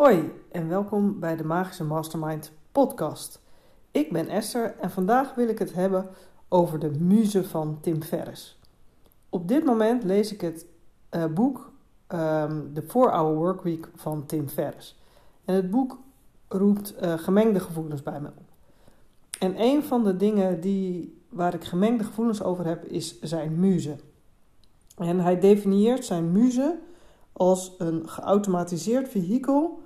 Hoi en welkom bij de Magische Mastermind podcast. Ik ben Esther en vandaag wil ik het hebben over de muze van Tim Ferriss. Op dit moment lees ik het uh, boek um, The 4-Hour Workweek van Tim Ferriss. En het boek roept uh, gemengde gevoelens bij me op. En een van de dingen die, waar ik gemengde gevoelens over heb is zijn muze. En hij definieert zijn muze als een geautomatiseerd vehikel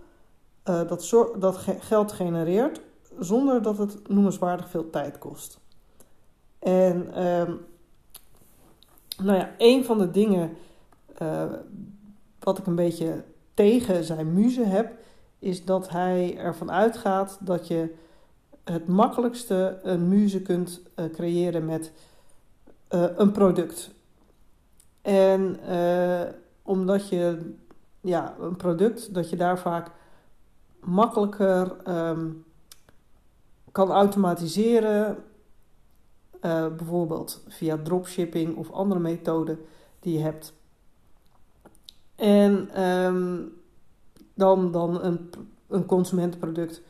uh, dat, dat ge geld genereert zonder dat het noemenswaardig veel tijd kost. En uh, nou ja, een van de dingen uh, wat ik een beetje tegen zijn muze heb, is dat hij ervan uitgaat dat je het makkelijkste een muze kunt uh, creëren met een product. En omdat je ja, een product, dat je daar vaak makkelijker um, kan automatiseren. Uh, bijvoorbeeld via dropshipping of andere methoden die je hebt. En um, dan, dan een, een consumentenproduct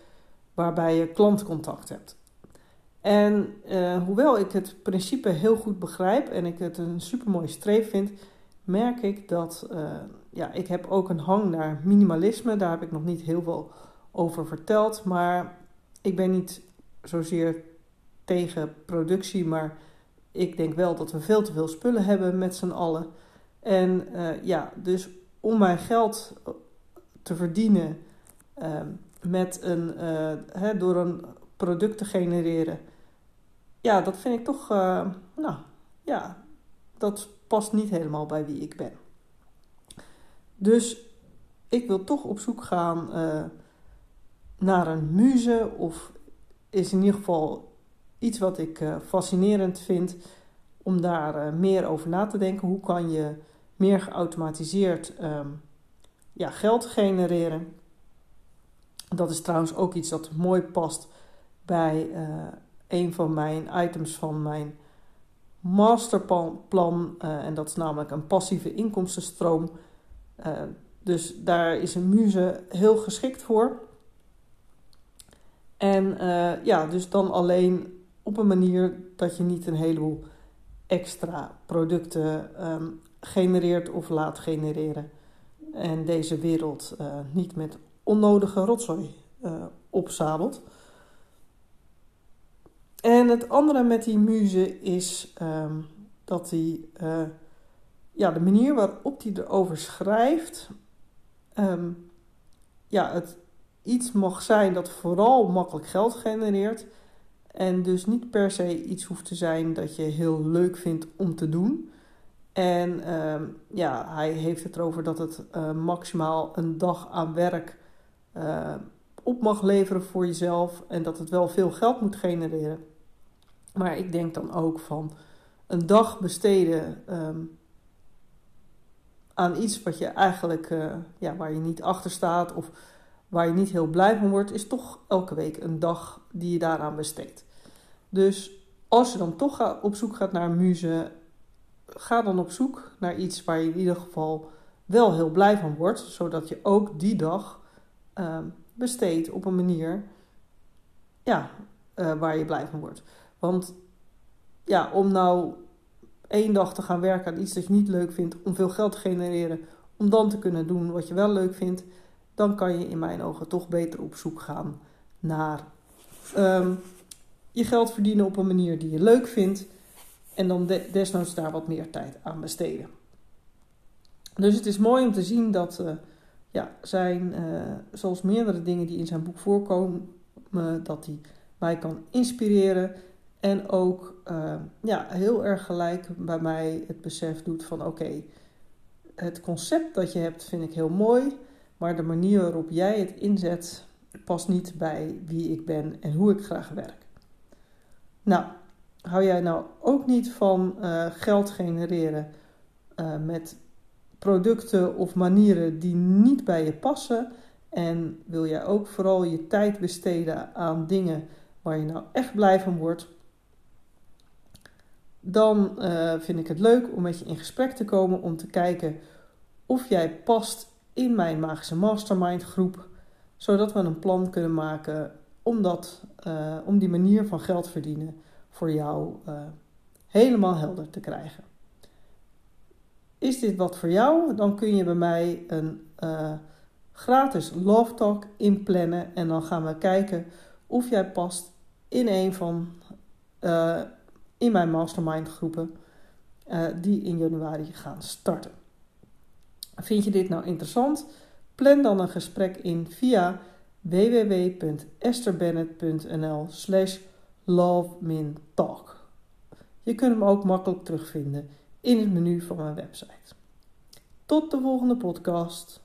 waarbij je klantcontact hebt. En uh, hoewel ik het principe heel goed begrijp en ik het een supermooi streef vind, merk ik dat uh, ja, ik heb ook een hang naar minimalisme. Daar heb ik nog niet heel veel over verteld. Maar ik ben niet zozeer tegen productie, maar ik denk wel dat we veel te veel spullen hebben met z'n allen. En uh, ja, dus om mijn geld te verdienen uh, met een, uh, hè, door een product te genereren, ja, dat vind ik toch, nou ja, dat past niet helemaal bij wie ik ben. Dus ik wil toch op zoek gaan naar een muze of is in ieder geval iets wat ik uh, fascinerend vind om daar uh, meer over na te denken. Hoe kan je meer geautomatiseerd um, ja, geld genereren? Dat is trouwens ook iets dat mooi past bij een van mijn items van mijn masterplan. en dat is namelijk een passieve inkomstenstroom. Dus daar is een muze heel geschikt voor. En uh, ja, dus dan alleen op een manier dat je niet een heleboel extra producten um, genereert of laat genereren. En deze wereld uh, niet met onnodige rotzooi opzadelt. En het andere met die muze is um, dat hij, ja, de manier waarop hij erover schrijft, um, ja, het iets mag zijn dat vooral makkelijk geld genereert. En dus niet per se iets hoeft te zijn dat je heel leuk vindt om te doen. En uh, ja, hij heeft het erover dat het uh, maximaal een dag aan werk uh, op mag leveren voor jezelf. En dat het wel veel geld moet genereren. Maar ik denk dan ook van een dag besteden um, aan iets wat je eigenlijk, uh, ja, waar je niet achter staat. Of waar je niet heel blij van wordt, is toch elke week een dag die je daaraan besteedt. Dus als je dan toch op zoek gaat naar muze, ga dan op zoek naar iets waar je in ieder geval wel heel blij van wordt, zodat je ook die dag uh, besteedt op een manier ja, uh, waar je blij van wordt. Want ja, om nou één dag te gaan werken aan iets dat je niet leuk vindt, om veel geld te genereren, om dan te kunnen doen wat je wel leuk vindt, dan kan je in mijn ogen toch beter op zoek gaan naar um, je geld verdienen op een manier die je leuk vindt. En dan de, desnoods daar wat meer tijd aan besteden. Dus het is mooi om te zien dat uh, ja, zijn, uh, zoals meerdere dingen die in zijn boek voorkomen, dat hij mij kan inspireren. En ook uh, ja, heel erg gelijk bij mij het besef doet van oké, het concept dat je hebt vind ik heel mooi. Maar de manier waarop jij het inzet past niet bij wie ik ben en hoe ik graag werk. Nou, hou jij nou ook niet van uh, geld genereren uh, met producten of manieren die niet bij je passen? En wil jij ook vooral je tijd besteden aan dingen waar je nou echt blij van wordt? Dan uh, vind ik het leuk om met je in gesprek te komen om te kijken of jij past in mijn magische mastermind groep. zodat we een plan kunnen maken om, dat, uh, om die manier van geld verdienen voor jou uh, helemaal helder te krijgen. Is dit wat voor jou? Dan kun je bij mij een gratis Love Talk inplannen en dan gaan we kijken of jij past in een van in mijn mastermind groepen die in januari gaan starten. Vind je dit nou interessant? Plan dan een gesprek in via www.esterbennett.nl slash lovemintalk. Je kunt hem ook makkelijk terugvinden in het menu van mijn website. Tot de volgende podcast.